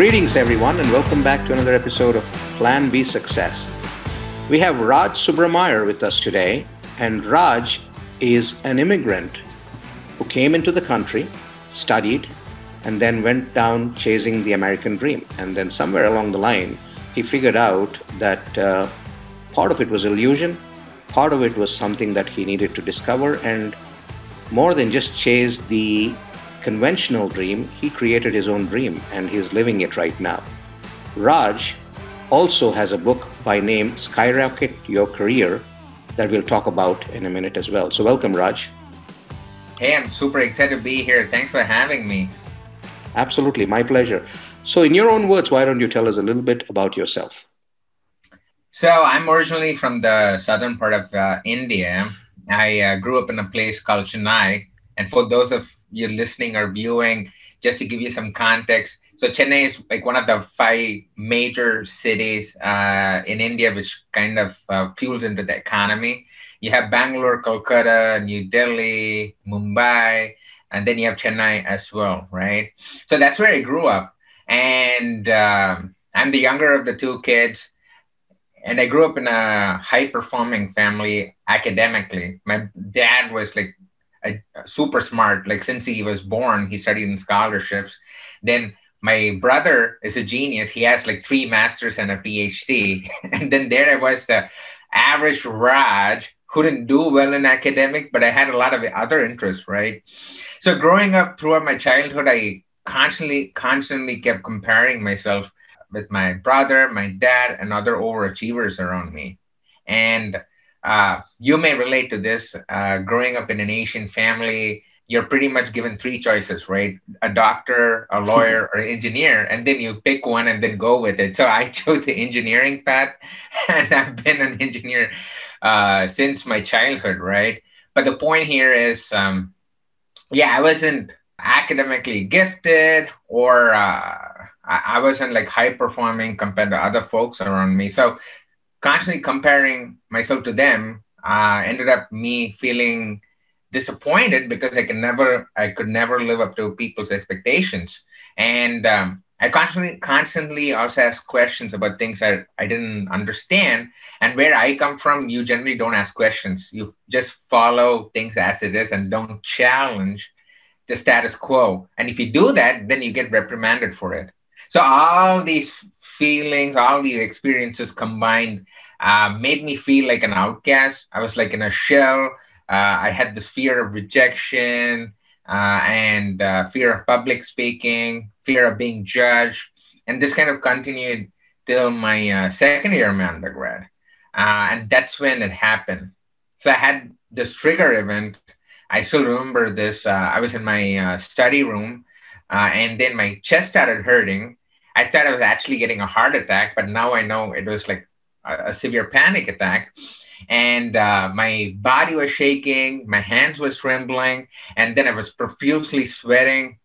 Greetings, everyone, and welcome back to another episode of Plan B Success. We have Raj Subrameyer with us today, and Raj is an immigrant who came into the country, studied, and then went down chasing the American dream. And then somewhere along the line, he figured out that uh, part of it was illusion, part of it was something that he needed to discover, and more than just chase the conventional dream, he created his own dream and he's living it right now. Raj also has a book by name Skyrocket Your Career that we'll talk about in a minute as well. So, welcome, Raj. Hey, I'm super excited to be here. Thanks for having me. Absolutely, my pleasure. So, in your own words, why don't you tell us a little bit about yourself? So, I'm originally from the southern part of uh, India. I uh, grew up in a place called Chennai. And for those of you listening or viewing, just to give you some context, so Chennai is like one of the five major cities uh, in India, which kind of uh, fuels into the economy. You have Bangalore, Kolkata, New Delhi, Mumbai, and then you have Chennai as well, right? So that's where I grew up, and um, I'm the younger of the two kids and I grew up in a high performing family academically. My dad was like super smart. Like since he was born, he studied in scholarships. Then my brother is a genius. He has like three masters and a PhD. and then there I was, the average Raj who didn't do well in academics, but I had a lot of other interests, right? So growing up throughout my childhood, I constantly, constantly kept comparing myself with my brother, my dad, and other overachievers around me. And uh, you may relate to this. Uh, growing up in an Asian family, you're pretty much given three choices, right? A doctor, a lawyer, or engineer, and then you pick one and then go with it. So I chose the engineering path, and I've been an engineer uh, since my childhood, right? But the point here is, um, yeah, I wasn't academically gifted or uh, I, wasn't like high performing compared to other folks around me. So constantly comparing myself to them uh, ended up me feeling disappointed because I can never I could never live up to people's expectations. And um, I constantly constantly also ask questions about things that I didn't understand. And where I come from, you generally don't ask questions. You just follow things as it is and don't challenge the status quo. And if you do that, then you get reprimanded for it. So all these feelings, all these experiences combined uh, made me feel like an outcast. I was like in a shell. Uh, I had this fear of rejection uh, and uh, fear of public speaking, fear of being judged. And this kind of continued till my uh, second year of undergrad. Uh, and that's when it happened. So I had this trigger event. I still remember this. I was in my study room and then my chest started hurting I thought I was actually getting a heart attack, but now I know it was like a, a severe panic attack. And uh, my body was shaking, my hands was trembling, and then I was profusely sweating.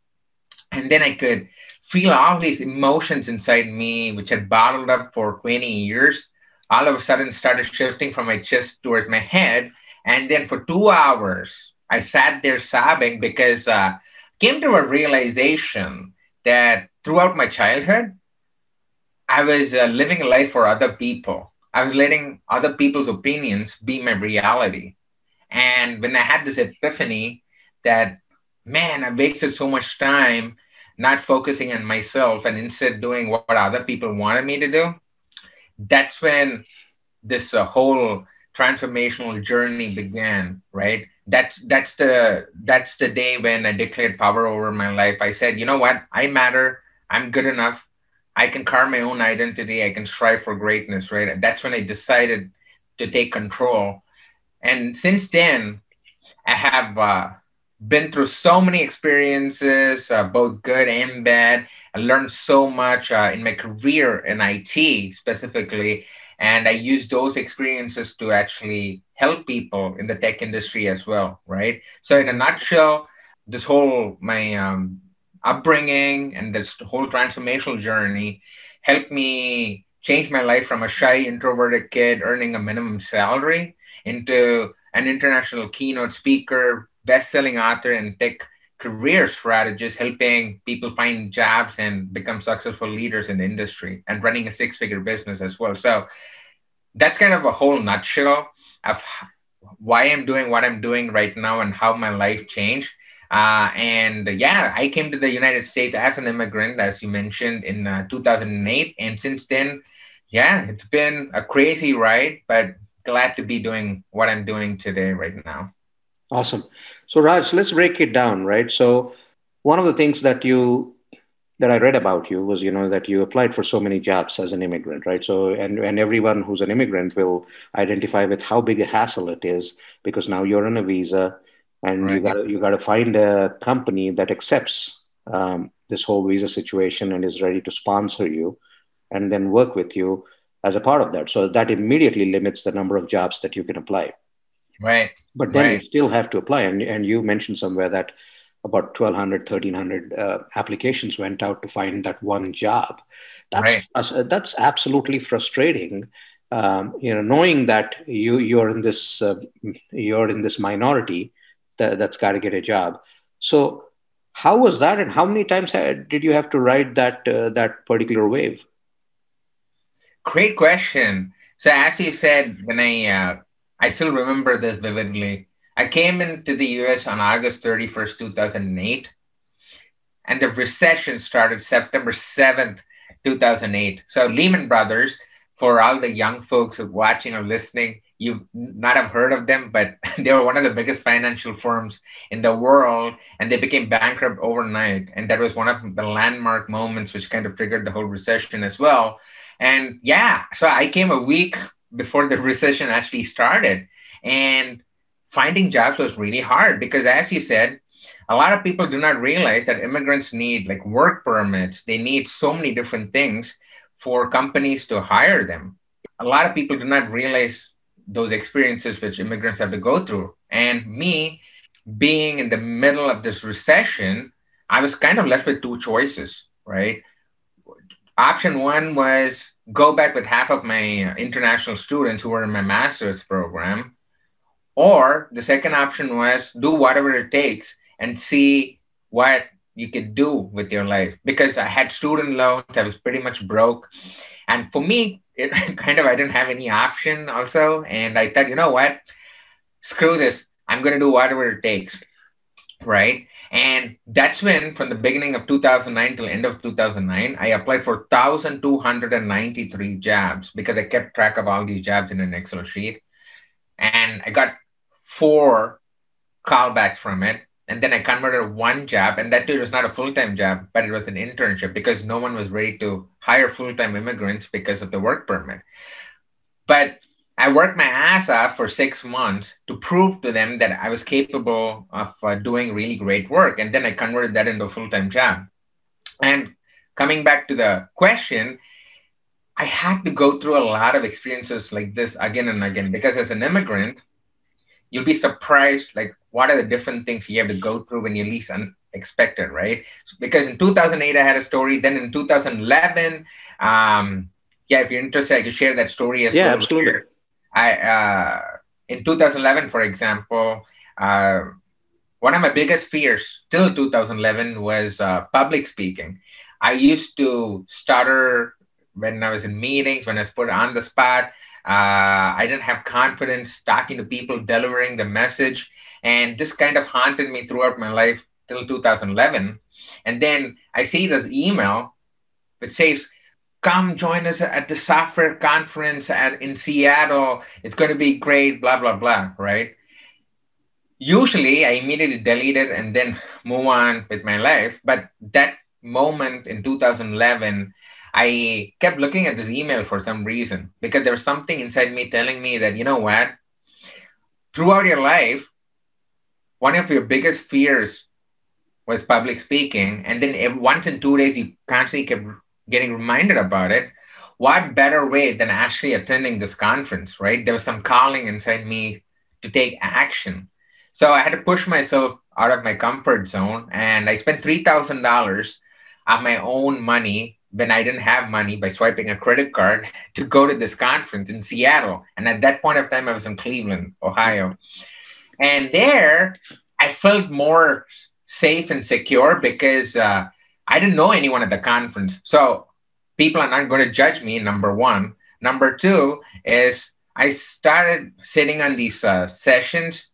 And then I could feel all these emotions inside me, which had bottled up for 20 years, all of a sudden started shifting from my chest towards my head. And then for two hours, I sat there sobbing because uh, came to a realization that throughout my childhood, I was uh, living a life for other people. I was letting other people's opinions be my reality. And when I had this epiphany that, man, I wasted so much time not focusing on myself and instead doing what other people wanted me to do, that's when this uh, whole transformational journey began, right? That's that's the that's the day when I declared power over my life. I said, you know what? I matter. I'm good enough. I can carve my own identity. I can strive for greatness, right? That's when I decided to take control. And since then, I have uh, been through so many experiences, uh, both good and bad. I learned so much uh, in my career in IT specifically. And I use those experiences to actually help people in the tech industry as well, right? So, in a nutshell, this whole my um, upbringing and this whole transformational journey helped me change my life from a shy, introverted kid earning a minimum salary into an international keynote speaker, best selling author, and tech career strategist helping people find jobs and become successful leaders in the industry and running a six figure business as well. So that's kind of a whole nutshell of why I'm doing what I'm doing right now and how my life changed. Uh, and yeah, I came to the United States as an immigrant, as you mentioned, in uh, 2008. And since then, yeah, it's been a crazy ride, but glad to be doing what I'm doing today, right now. Awesome. So, Raj, let's break it down, right? So, one of the things that you that I read about you was, you know, that you applied for so many jobs as an immigrant, right? So, and, and everyone who's an immigrant will identify with how big a hassle it is because now you're on a visa and right. you got you got to find a company that accepts um, this whole visa situation and is ready to sponsor you and then work with you as a part of that. So that immediately limits the number of jobs that you can apply. Right. But then right. you still have to apply. And, and you mentioned somewhere that about 1200 1300 uh, applications went out to find that one job that's right. uh, that's absolutely frustrating um, you know knowing that you you're in this uh, you're in this minority that, that's got to get a job so how was that and how many times did you have to ride that uh, that particular wave great question so as you said when i uh, i still remember this vividly I came into the US on August 31st, 2008, and the recession started September 7th, 2008. So, Lehman Brothers, for all the young folks watching or listening, you not have heard of them, but they were one of the biggest financial firms in the world, and they became bankrupt overnight. And that was one of the landmark moments which kind of triggered the whole recession as well. And yeah, so I came a week before the recession actually started. And finding jobs was really hard because, as you said, a lot of people do not realize that immigrants need like work permits. They need so many different things for companies to hire them. A lot of people do not realize those experiences which immigrants have to go through. And me, being in the middle of this recession, I was kind of left with two choices, right? Option one was go back with half of my uh, international students who were in my master's program or the second option was do whatever it takes and see what you could do with your life. Because I had student loans, I was pretty much broke. And for me, it kind of I didn't have any option also. And I thought, you know what? Screw this. I'm gonna do whatever it takes. Right. And that's when, from the beginning of 2009 till end of 2009, I applied for 1,293 jobs because I kept track of all these jobs in an Excel sheet. And I got four callbacks from it. And then I converted one job, and that too was not a full time job, but it was an internship because no one was ready to hire full time immigrants because of the work permit. But I worked my ass off for six months to prove to them that I was capable of uh, doing really great work. And then I converted that into a full time job. And coming back to the question, I had to go through a lot of experiences like this again and again because as an immigrant, you'll be surprised like what are the different things you have to go through when you least unexpected right because in 2008 i had a story then in 2011 um yeah if you're interested i can share that story as yeah, well absolutely. I uh in 2011 for example uh one of my biggest fears till 2011 was uh, public speaking i used to stutter when i was in meetings when i was put on the spot uh, I didn't have confidence talking to people, delivering the message. And this kind of haunted me throughout my life till 2011. And then I see this email that says, Come join us at the software conference at, in Seattle. It's going to be great, blah, blah, blah, right? Usually I immediately delete it and then move on with my life. But that moment in 2011, I kept looking at this email for some reason because there was something inside me telling me that, you know what? Throughout your life, one of your biggest fears was public speaking. And then once in two days, you constantly kept getting reminded about it. What better way than actually attending this conference, right? There was some calling inside me to take action. So I had to push myself out of my comfort zone and I spent $3,000 of my own money when I didn't have money by swiping a credit card to go to this conference in Seattle. And at that point of time, I was in Cleveland, Ohio. And there, I felt more safe and secure because uh, I didn't know anyone at the conference. So people are not going to judge me, number one. Number two is I started sitting on these uh, sessions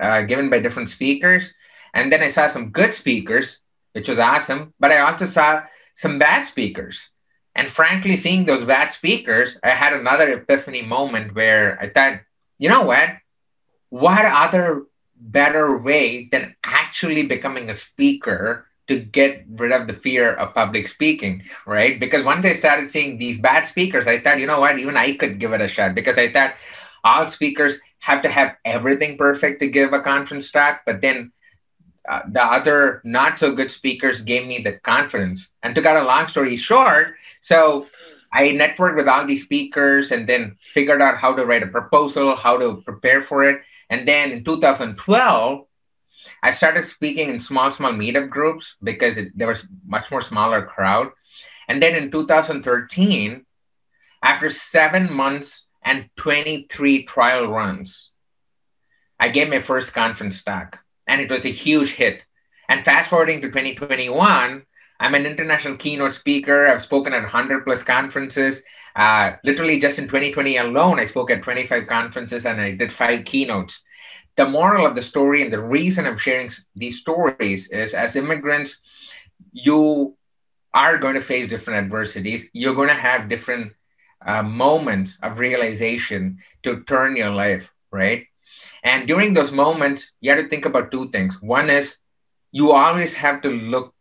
uh, given by different speakers. And then I saw some good speakers, which was awesome. But I also saw some bad speakers. And frankly, seeing those bad speakers, I had another epiphany moment where I thought, you know what? What other better way than actually becoming a speaker to get rid of the fear of public speaking, right? Because once I started seeing these bad speakers, I thought, you know what, even I could give it a shot because I thought all speakers have to have everything perfect to give a conference talk, but then uh, the other not so good speakers gave me the confidence. And to cut a long story short, so I networked with all these speakers and then figured out how to write a proposal, how to prepare for it. And then in 2012, I started speaking in small, small meetup groups because it, there was much more smaller crowd. And then in 2013, after seven months and 23 trial runs, I gave my first conference talk, and it was a huge hit. And fast forwarding to 2021, I'm an international keynote speaker. I've spoken at 100 plus conferences. Uh, literally, just in 2020 alone, I spoke at 25 conferences and I did five keynotes the moral of the story and the reason I'm sharing these stories is as immigrants, you are going to face different adversities. You're going to have different uh, moments of realization to turn your life, right? And during those moments, you have to think about two things. One is you always have to look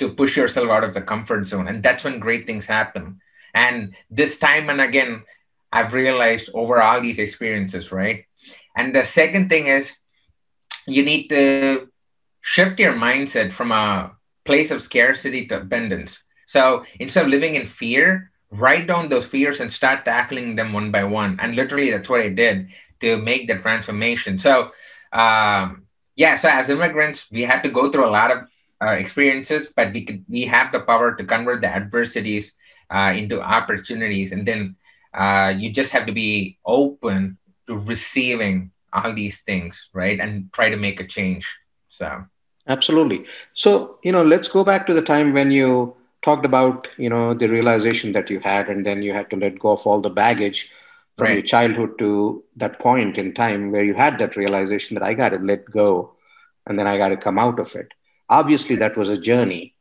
to push yourself out of the comfort zone. And that's when great things happen. And this time and again, I've realized over all these experiences, right? And the second thing is you need to shift your mindset from a place of scarcity to abundance. So instead of living in fear, write down those fears and start tackling them one by one. And literally, that's what I did to make the transformation. So, um, yeah, so as immigrants, we had to go through a lot of uh, experiences, but we could we have the power to convert the adversities uh, into opportunities, and then uh, you just have to be open to receiving all these things, right? And try to make a change. So, absolutely. So, you know, let's go back to the time when you talked about, you know, the realization that you had, and then you had to let go of all the baggage from right. your childhood to that point in time where you had that realization that I got to let go and then I got to come out of it. Obviously, that was a journey.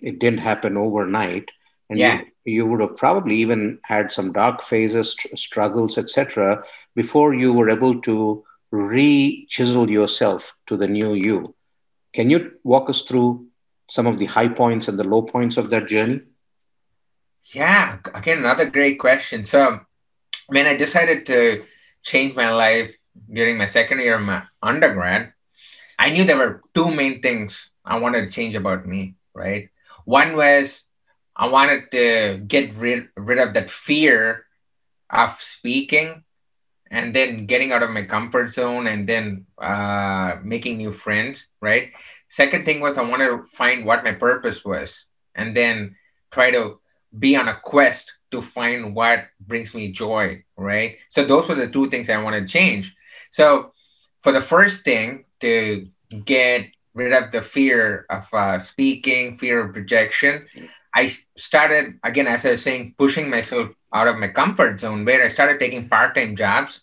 It didn't happen overnight. And yeah. you, you would have probably even had some dark phases, struggles, etc., before you were able to re chisel yourself to the new you. Can you walk us through some of the high points and the low points of that journey? Yeah, again, another great question. So, when I decided to change my life during my second year of my undergrad, I knew there were two main things I wanted to change about me, right? One was I wanted to get rid, rid of that fear of speaking and then getting out of my comfort zone and then uh, making new friends, right? Second thing was I wanted to find what my purpose was and then try to be on a quest to find what brings me joy, right? So those were the two things I wanted to change. So for the first thing, to get rid of the fear of uh, speaking, fear of rejection, I started, again, as I was saying, pushing myself out of my comfort zone where I started taking part time jobs.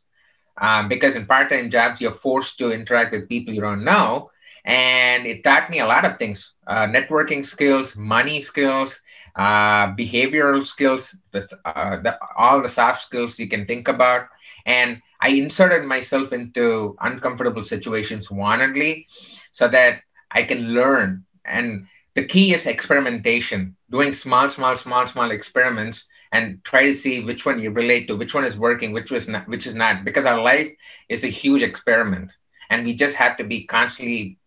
Um, because in part time jobs, you're forced to interact with people you don't know. And it taught me a lot of things uh, networking skills, money skills, uh, behavioral skills, uh, the, all the soft skills you can think about. And I inserted myself into uncomfortable situations wantedly so that I can learn. And the key is experimentation, doing small, small, small, small experiments and try to see which one you relate to, which one is working, which was not, which is not, because our life is a huge experiment, and we just have to be constantly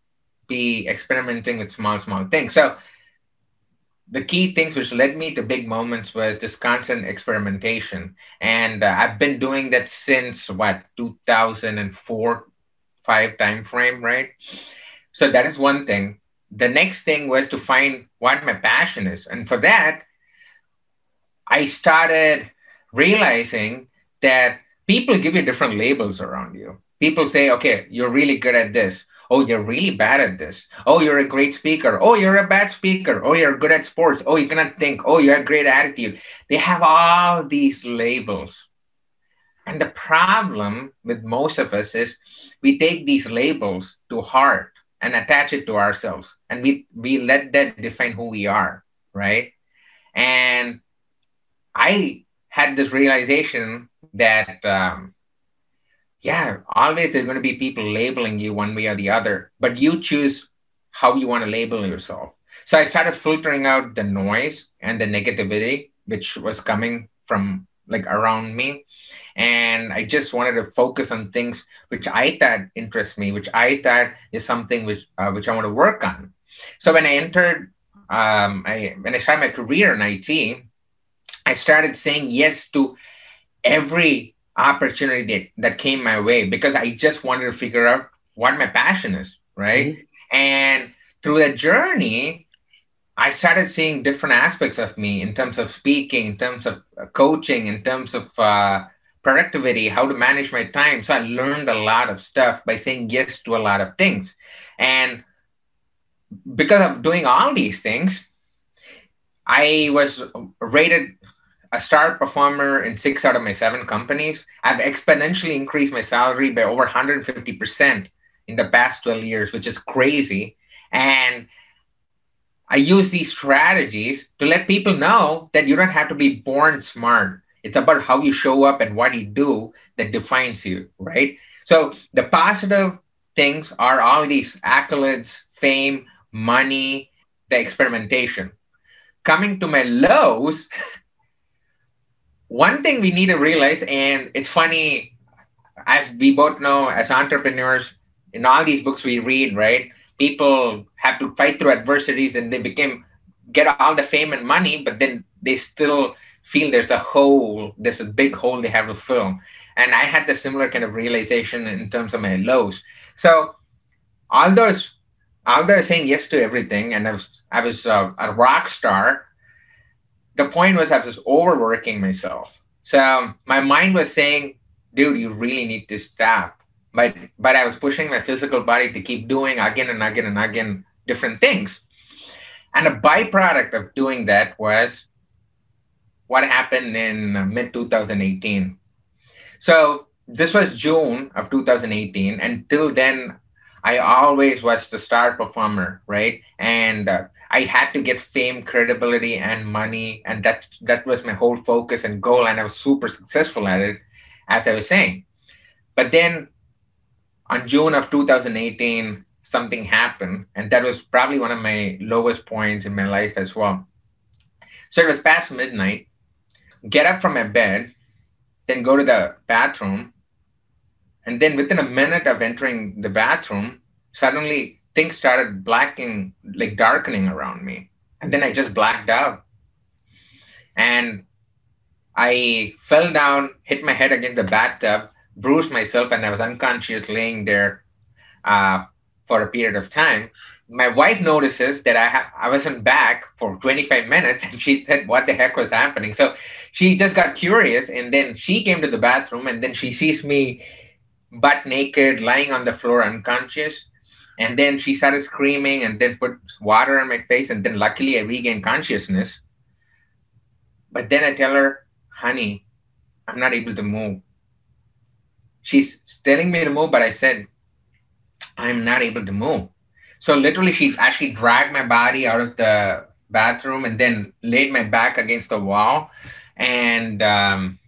be experimenting with small, small things. So the key things which led me to big moments was this constant experimentation, and uh, I've been doing that since what 2004, five time frame, right? So that is one thing. The next thing was to find what my passion is, and for that I started realizing that people give you different labels around you. People say, okay, you're really good at this, Oh, you're really bad at this. Oh, you're a great speaker. Oh, you're a bad speaker. Oh, you're good at sports. Oh, you cannot think. Oh, you have a great attitude. They have all these labels. And the problem with most of us is we take these labels to heart and attach it to ourselves. And we, we let that define who we are, right? And I had this realization that um, yeah, always there's going to be people labeling you one way or the other, but you choose how you want to label yourself. So I started filtering out the noise and the negativity which was coming from like around me. And I just wanted to focus on things which I thought interest me, which I thought is something which uh, which I want to work on. So when I entered, um, I when I started my career in IT, I started saying yes to every opportunity that, that came my way because I just wanted to figure out what my passion is, right? Mm-hmm. And through that journey, I started seeing different aspects of me in terms of speaking, in terms of uh, coaching, in terms of uh, productivity, how to manage my time. So I learned a lot of stuff by saying yes to a lot of things. And because of doing all these things, I was rated a star performer in six out of my seven companies. I've exponentially increased my salary by over 150% in the past 12 years, which is crazy. And I use these strategies to let people know that you don't have to be born smart. It's about how you show up and what you do that defines you, right? So the positive things are all these accolades, fame, money, the experimentation. Coming to my lows, one thing we need to realize, and it's funny, as we both know, as entrepreneurs, in all these books we read, right? People have to fight through adversities and they became get all the fame and money, but then they still feel there's a hole, there's a big hole they have to fill. And I had the similar kind of realization in terms of my lows. So all those, although saying yes to everything, and I was I was uh, a rock star, the point was I was overworking myself. So my mind was saying, dude, you really need to stop. But but I was pushing my physical body to keep doing again and again and again different things. And a byproduct of doing that was what happened in mid 2018. So this was June of 2018. Until then, I always was the star performer, right? And uh, I had to get fame, credibility, and money, and that that was my whole focus and goal, and I was super successful at it, as I was saying. But then, on June of 2018, something happened, and that was probably one of my lowest points in my life as well. So it was past midnight. Get up from my bed, then go to the bathroom, and then within a minute of entering the bathroom, suddenly things started blacking, like darkening around me. And then I just blacked out. And I fell down, hit my head against the bathtub, bruised myself, and I was unconscious laying there uh, for a period of time. My wife notices that I ha- I wasn't back for 25 minutes, and she said, "What the heck was happening?" So she just got curious, and then she came to the bathroom, and then she sees me butt naked, lying on the floor, unconscious. And then she started screaming and then put water on my face. And then luckily I regained consciousness. But then I tell her, honey, I'm not able to move. She's telling me to move, but I said, I'm not able to move. So literally, she actually dragged my body out of the bathroom and then laid my back against the wall. And um,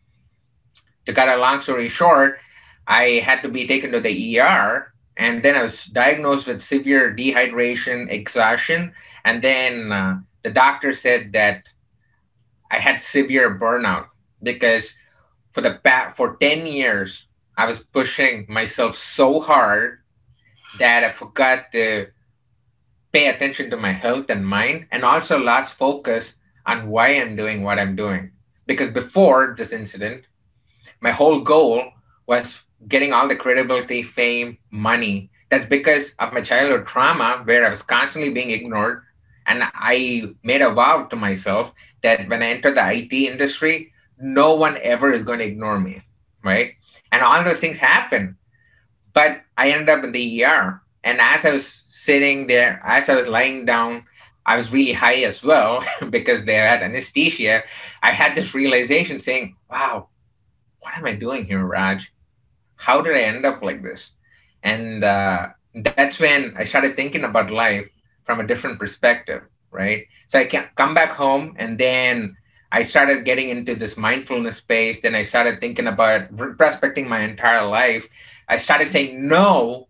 to cut a long story short, I had to be taken to the ER and then I was diagnosed with severe dehydration, exhaustion, and then uh, the doctor said that I had severe burnout because for the past for 10 years I was pushing myself so hard that I forgot to pay attention to my health and mind and also lost focus on why I'm doing what I'm doing. Because before this incident, my whole goal was getting all the credibility, fame, money. That's because of my childhood trauma where I was constantly being ignored. And I made a vow to myself that when I enter the IT industry, no one ever is going to ignore me. Right. And all those things happen. But I ended up in the ER And as I was sitting there, as I was lying down, I was really high as well because they had anesthesia. I had this realization saying, wow, what am I doing here, Raj? How did I end up like this? And uh, that's when I started thinking about life from a different perspective, right? So I can come back home and then I started getting into this mindfulness space. Then I started thinking about prospecting my entire life. I started saying no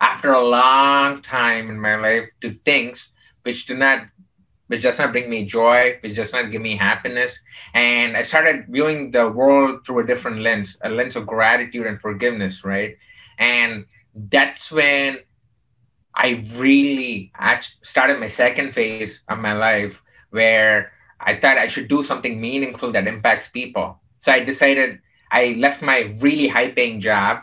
after a long time in my life to things which do not which does not bring me joy, which does not give me happiness. And I started viewing the world through a different lens, a lens of gratitude and forgiveness, right? And that's when I really started my second phase of my life where I thought I should do something meaningful that impacts people. So I decided I left my really high paying job.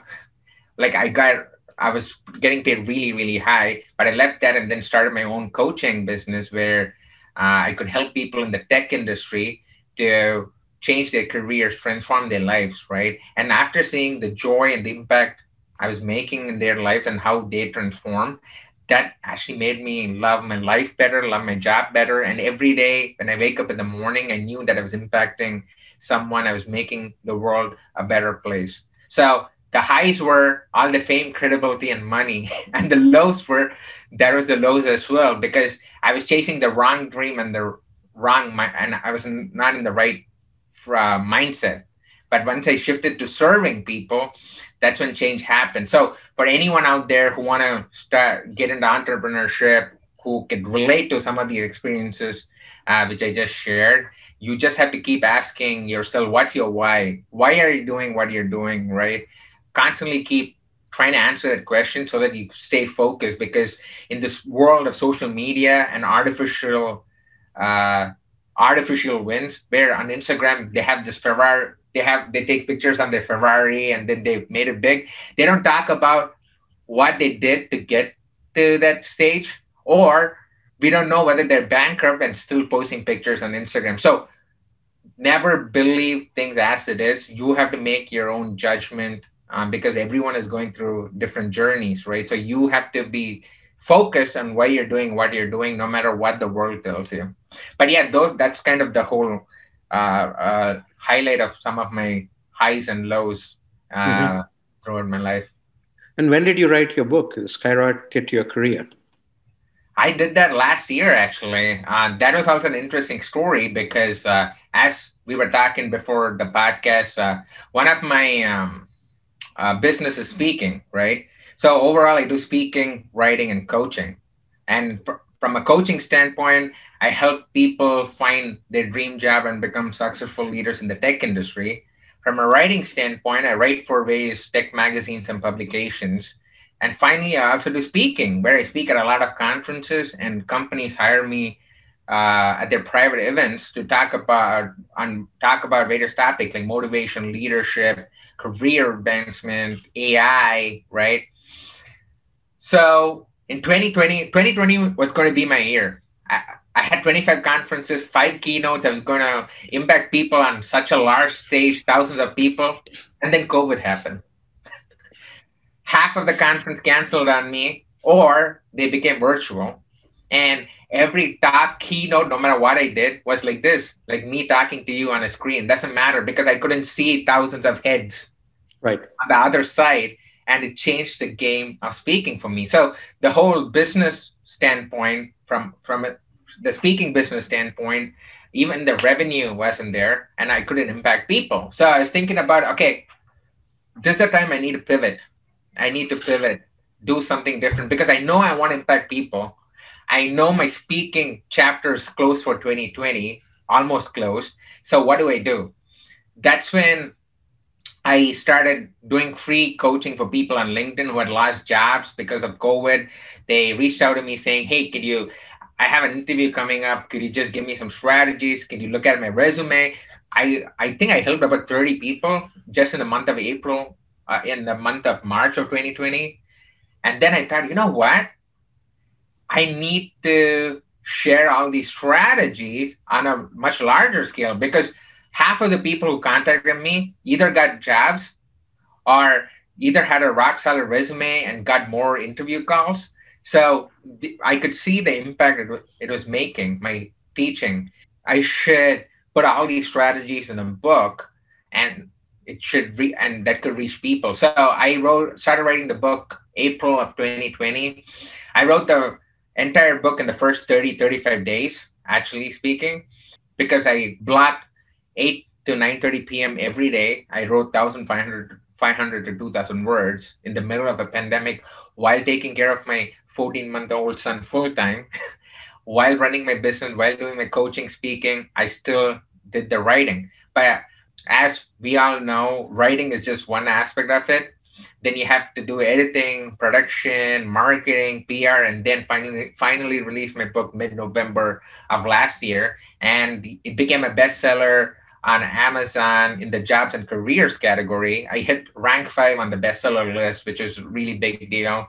Like I got I was getting paid really, really high, but I left that and then started my own coaching business where uh, I could help people in the tech industry to change their careers, transform their lives, right? And after seeing the joy and the impact I was making in their lives and how they transform, that actually made me love my life better, love my job better. And every day when I wake up in the morning, I knew that I was impacting someone, I was making the world a better place. So the highs were all the fame, credibility, and money, and the lows were there was the lows as well because I was chasing the wrong dream and the wrong and I was not in the right uh, mindset. But once I shifted to serving people, that's when change happened. So for anyone out there who want to start get into entrepreneurship, who can relate to some of these experiences uh, which I just shared, you just have to keep asking yourself, what's your why? Why are you doing what you're doing, right? constantly keep trying to answer that question so that you stay focused because in this world of social media and artificial uh, artificial wins where on instagram they have this ferrari they have they take pictures on their ferrari and then they made it big they don't talk about what they did to get to that stage or we don't know whether they're bankrupt and still posting pictures on instagram so never believe things as it is you have to make your own judgment um, because everyone is going through different journeys, right? So you have to be focused on why you're doing what you're doing, no matter what the world tells you. But yeah, those that's kind of the whole uh, uh, highlight of some of my highs and lows uh, mm-hmm. throughout my life. And when did you write your book, Skyrocket Your Career? I did that last year, actually. Uh, that was also an interesting story because, uh, as we were talking before the podcast, uh, one of my um, uh, business is speaking, right? So overall, I do speaking, writing, and coaching. And fr- from a coaching standpoint, I help people find their dream job and become successful leaders in the tech industry. From a writing standpoint, I write for various tech magazines and publications. And finally, I also do speaking, where I speak at a lot of conferences, and companies hire me uh, at their private events to talk about on talk about various topics like motivation, leadership, career advancement, AI, right? So in 2020, 2020 was going to be my year. I, I had 25 conferences, five keynotes. I was going to impact people on such a large stage, thousands of people. And then COVID happened. Half of the conference canceled on me, or they became virtual. And every top keynote, no matter what I did, was like this, like me talking to you on a screen. Doesn't matter because I couldn't see thousands of heads right on the other side, and it changed the game of speaking for me. So the whole business standpoint, from from it, the speaking business standpoint, even the revenue wasn't there, and I couldn't impact people. So I was thinking about, okay, this is the time I need to pivot. I need to pivot, do something different because I know I want to impact people I know my speaking chapter is closed for 2020, almost closed. So what do I do? That's when I started doing free coaching for people on LinkedIn who had lost jobs because of COVID. They reached out to me saying, Hey, could you? I have an interview coming up. Could you just give me some strategies? Can you look at my resume? I, I think I helped about 30 people just in the month of April, uh, in the month of March of 2020. And then I thought, you know what? I need to share all these strategies on a much larger scale because half of the people who contacted me either got jobs or either had a rock solid resume and got more interview calls. So th- I could see the impact it, w- it was making, my teaching. I should put all these strategies in a book and it should re- and that could reach people. So I wrote started writing the book April of 2020. I wrote the entire book in the first 30 35 days actually speaking because I blocked 8 to 9:30 p.m. every day. I wrote 1500 500 to 2000 words in the middle of a pandemic while taking care of my 14 month old son full time while running my business while doing my coaching speaking i still did the writing but as we all know writing is just one aspect of it then you have to do editing production marketing pr and then finally finally release my book mid-november of last year and it became a bestseller on Amazon in the jobs and careers category. I hit rank five on the bestseller list, which is a really big deal.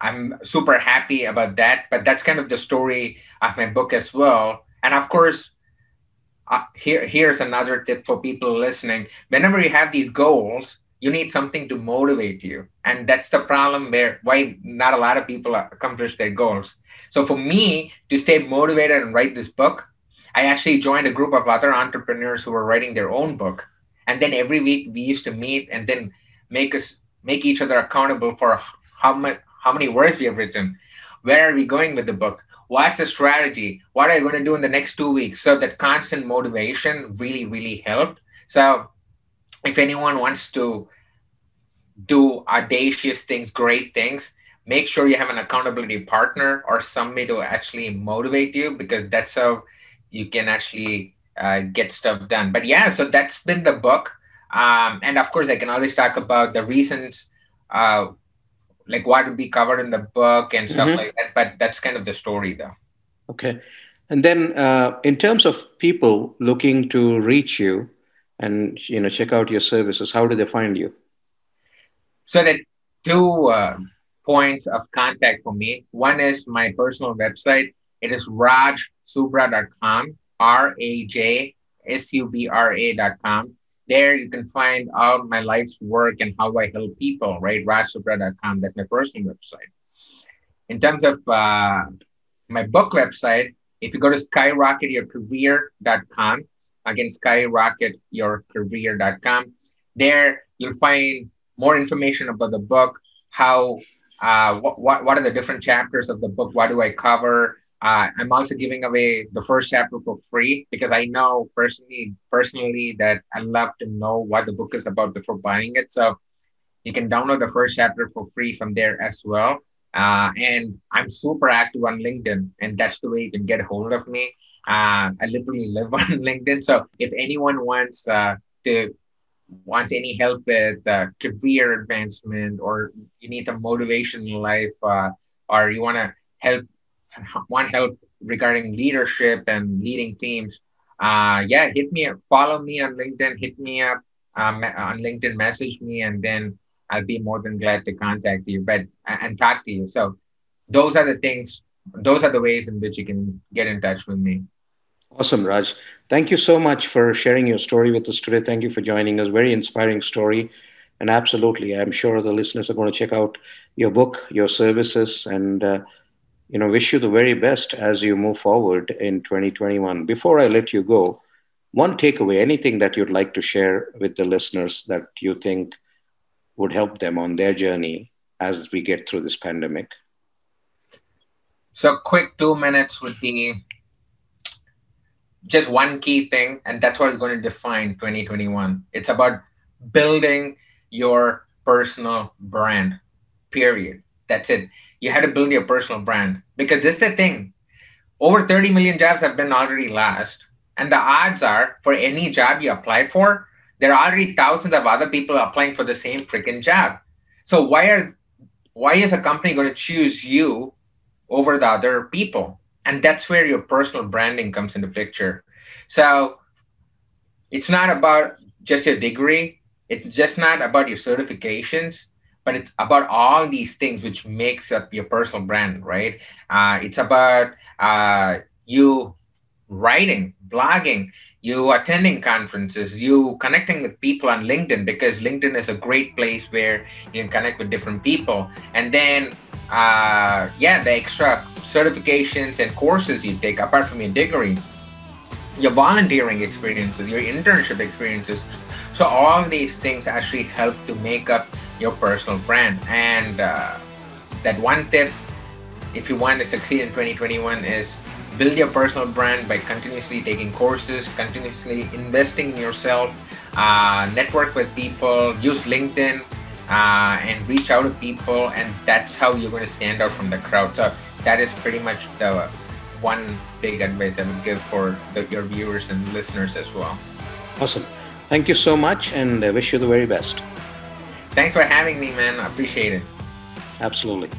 I'm super happy about that. But that's kind of the story of my book as well. And of course, uh, here here's another tip for people listening. Whenever you have these goals, you need something to motivate you, and that's the problem where why not a lot of people accomplish their goals. So for me to stay motivated and write this book, I actually joined a group of other entrepreneurs who were writing their own book. And then every week we used to meet and then make us make each other accountable for how much how many words we have written. Where are we going with the book? What's the strategy? What are you going to do in the next two weeks? So that constant motivation really, really helped. So if anyone wants to do audacious things, great things, make sure you have an accountability partner or somebody to actually motivate you because that's how you can actually uh, get stuff done. But yeah, so that's been the book. Um, and of course, I can always talk about the reasons, uh, like what would be covered in the book and stuff mm-hmm. like that. But that's kind of the story, though. Okay. And then, uh, in terms of people looking to reach you and you know check out your services, how do they find you? So that two uh, points of contact for me. One is my personal website. It is Raj subra.com, R A J S U B R A.com. There you can find all my life's work and how I help people, right? rajsubra.com. That's my personal website. In terms of uh, my book website, if you go to skyrocketyourcareer.com, again, skyrocketyourcareer.com, there you'll find more information about the book, how, uh, what, what, what are the different chapters of the book, what do I cover, uh, I'm also giving away the first chapter for free because I know personally, personally that I love to know what the book is about before buying it. So you can download the first chapter for free from there as well. Uh, and I'm super active on LinkedIn, and that's the way you can get a hold of me. Uh, I literally live on LinkedIn, so if anyone wants uh, to wants any help with uh, career advancement, or you need some motivation in life, uh, or you want to help want help regarding leadership and leading teams, uh, yeah, hit me up, follow me on LinkedIn, hit me up um, on LinkedIn, message me, and then I'll be more than glad to contact you, but and talk to you. So those are the things, those are the ways in which you can get in touch with me. Awesome, Raj. Thank you so much for sharing your story with us today. Thank you for joining us. Very inspiring story. And absolutely, I'm sure the listeners are going to check out your book, your services, and uh, you know, wish you the very best as you move forward in 2021. Before I let you go, one takeaway, anything that you'd like to share with the listeners that you think would help them on their journey as we get through this pandemic? So, quick two minutes would be just one key thing, and that's what is going to define 2021. It's about building your personal brand, period. That's it you had to build your personal brand because this is the thing. Over 30 million jobs have been already lost. And the odds are for any job you apply for, there are already thousands of other people applying for the same freaking job. So why are why is a company going to choose you over the other people? And that's where your personal branding comes into picture. So it's not about just your degree. It's just not about your certifications but it's about all these things which makes up your personal brand right uh, it's about uh, you writing blogging you attending conferences, you connecting with people on LinkedIn because LinkedIn is a great place where you can connect with different people. And then, uh, yeah, the extra certifications and courses you take apart from your degree, your volunteering experiences, your internship experiences. So, all these things actually help to make up your personal brand. And uh, that one tip, if you want to succeed in 2021, is build your personal brand by continuously taking courses, continuously investing in yourself, uh, network with people, use LinkedIn, uh, and reach out to people. And that's how you're going to stand out from the crowd. So that is pretty much the one big advice I would give for the, your viewers and listeners as well. Awesome. Thank you so much, and I wish you the very best. Thanks for having me, man. I appreciate it. Absolutely.